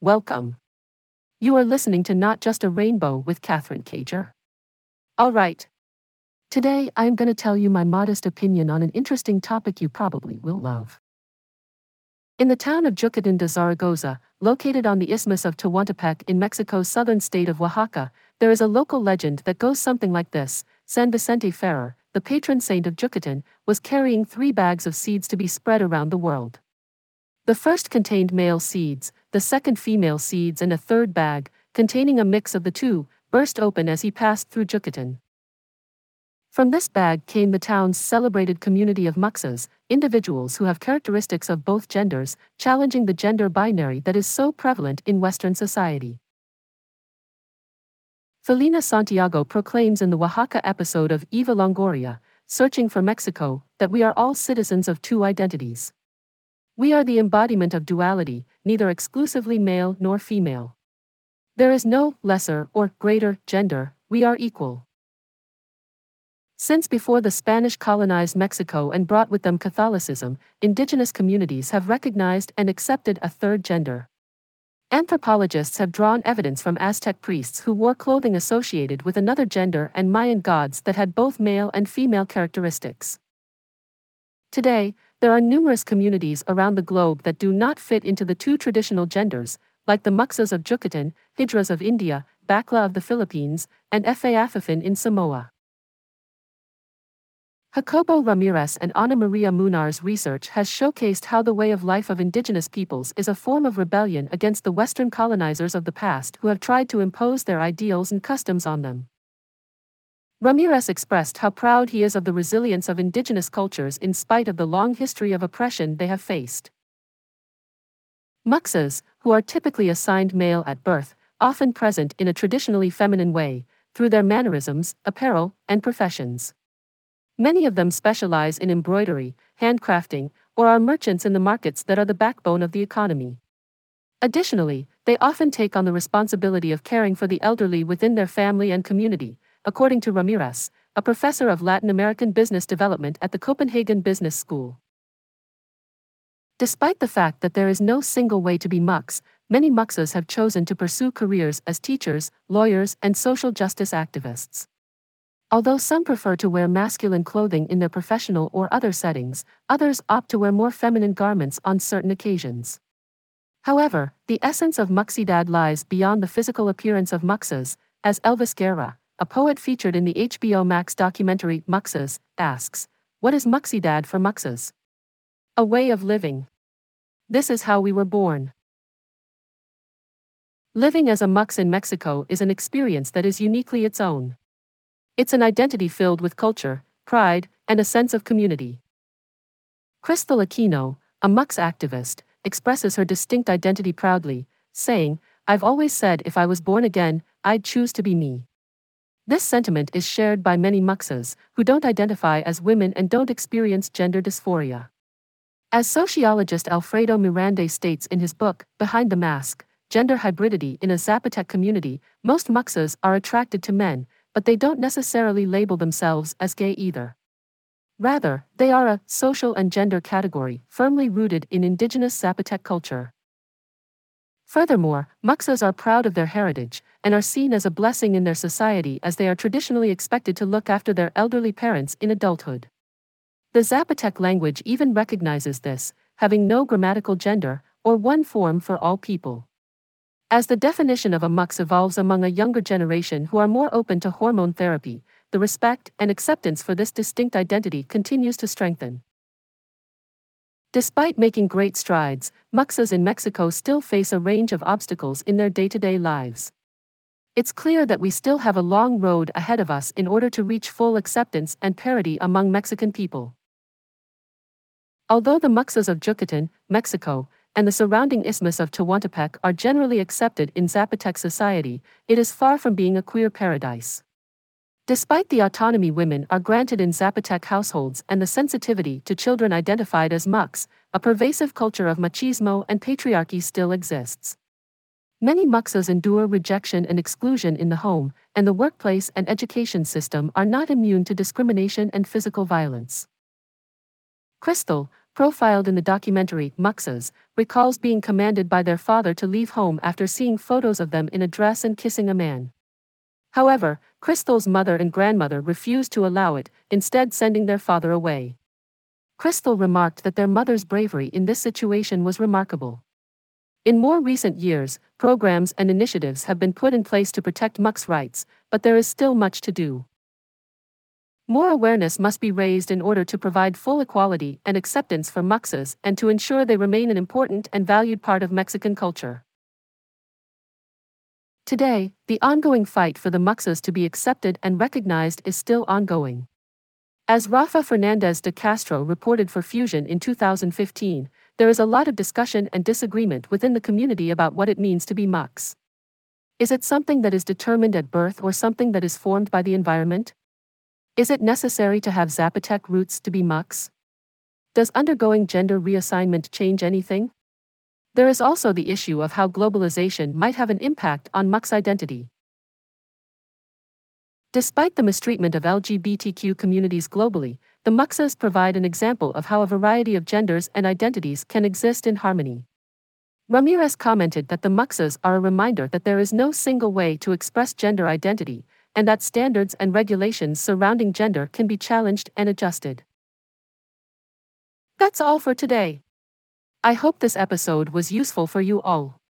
Welcome. You are listening to Not Just a Rainbow with Catherine Cager. All right. Today, I'm going to tell you my modest opinion on an interesting topic you probably will love. In the town of Juchitán de Zaragoza, located on the Isthmus of Tehuantepec in Mexico's southern state of Oaxaca, there is a local legend that goes something like this San Vicente Ferrer, the patron saint of Juchitán, was carrying three bags of seeds to be spread around the world. The first contained male seeds, the second female seeds, and a third bag, containing a mix of the two, burst open as he passed through Juchitán. From this bag came the town's celebrated community of muxes, individuals who have characteristics of both genders, challenging the gender binary that is so prevalent in Western society. Felina Santiago proclaims in the Oaxaca episode of Eva Longoria, Searching for Mexico, that we are all citizens of two identities. We are the embodiment of duality, neither exclusively male nor female. There is no lesser or greater gender, we are equal. Since before the Spanish colonized Mexico and brought with them Catholicism, indigenous communities have recognized and accepted a third gender. Anthropologists have drawn evidence from Aztec priests who wore clothing associated with another gender and Mayan gods that had both male and female characteristics. Today, there are numerous communities around the globe that do not fit into the two traditional genders, like the Muxes of Yucatan, Hijras of India, Bakla of the Philippines, and Fa'afafine in Samoa. Jacobo Ramirez and Ana Maria Munar's research has showcased how the way of life of indigenous peoples is a form of rebellion against the Western colonizers of the past who have tried to impose their ideals and customs on them. Ramirez expressed how proud he is of the resilience of indigenous cultures in spite of the long history of oppression they have faced. Muxes, who are typically assigned male at birth, often present in a traditionally feminine way, through their mannerisms, apparel, and professions. Many of them specialize in embroidery, handcrafting, or are merchants in the markets that are the backbone of the economy. Additionally, they often take on the responsibility of caring for the elderly within their family and community, according to Ramirez, a professor of Latin American business development at the Copenhagen Business School. Despite the fact that there is no single way to be mux, many muxes have chosen to pursue careers as teachers, lawyers, and social justice activists. Although some prefer to wear masculine clothing in their professional or other settings, others opt to wear more feminine garments on certain occasions. However, the essence of Muxidad lies beyond the physical appearance of muxes, as Elvis Guerra, a poet featured in the HBO Max documentary Muxes, asks, What is Muxidad for muxes? A way of living. This is how we were born. Living as a mux in Mexico is an experience that is uniquely its own. It's an identity filled with culture, pride, and a sense of community. Crystal Aquino, a Mux activist, expresses her distinct identity proudly, saying, I've always said if I was born again, I'd choose to be me. This sentiment is shared by many Muxes, who don't identify as women and don't experience gender dysphoria. As sociologist Alfredo Mirandé states in his book, Behind the Mask Gender Hybridity in a Zapotec Community, most Muxes are attracted to men, but they don't necessarily label themselves as gay either. Rather, they are a social and gender category firmly rooted in indigenous Zapotec culture. Furthermore, Muxes are proud of their heritage and are seen as a blessing in their society as they are traditionally expected to look after their elderly parents in adulthood. The Zapotec language even recognizes this, having no grammatical gender, or one form for all people. As the definition of a mux evolves among a younger generation who are more open to hormone therapy, the respect and acceptance for this distinct identity continues to strengthen. Despite making great strides, muxes in Mexico still face a range of obstacles in their day to day lives. It's clear that we still have a long road ahead of us in order to reach full acceptance and parity among Mexican people. Although the muxes of Yucatan, Mexico, and the surrounding isthmus of Tehuantepec are generally accepted in Zapotec society, it is far from being a queer paradise. Despite the autonomy women are granted in Zapotec households and the sensitivity to children identified as mux, a pervasive culture of machismo and patriarchy still exists. Many muxes endure rejection and exclusion in the home, and the workplace and education system are not immune to discrimination and physical violence. Crystal, profiled in the documentary Muxes, recalls being commanded by their father to leave home after seeing photos of them in a dress and kissing a man. However, Crystal's mother and grandmother refused to allow it, instead, sending their father away. Crystal remarked that their mother's bravery in this situation was remarkable. In more recent years, programs and initiatives have been put in place to protect Mux rights, but there is still much to do. More awareness must be raised in order to provide full equality and acceptance for Muxes and to ensure they remain an important and valued part of Mexican culture. Today, the ongoing fight for the Muxes to be accepted and recognized is still ongoing. As Rafa Fernandez de Castro reported for Fusion in 2015, there is a lot of discussion and disagreement within the community about what it means to be Mux. Is it something that is determined at birth or something that is formed by the environment? Is it necessary to have Zapotec roots to be Mux? Does undergoing gender reassignment change anything? There is also the issue of how globalization might have an impact on Mux identity. Despite the mistreatment of LGBTQ communities globally, the Muxes provide an example of how a variety of genders and identities can exist in harmony. Ramirez commented that the Muxes are a reminder that there is no single way to express gender identity, and that standards and regulations surrounding gender can be challenged and adjusted. That's all for today. I hope this episode was useful for you all.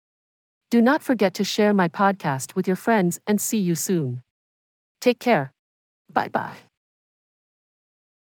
Do not forget to share my podcast with your friends and see you soon. Take care. Bye bye.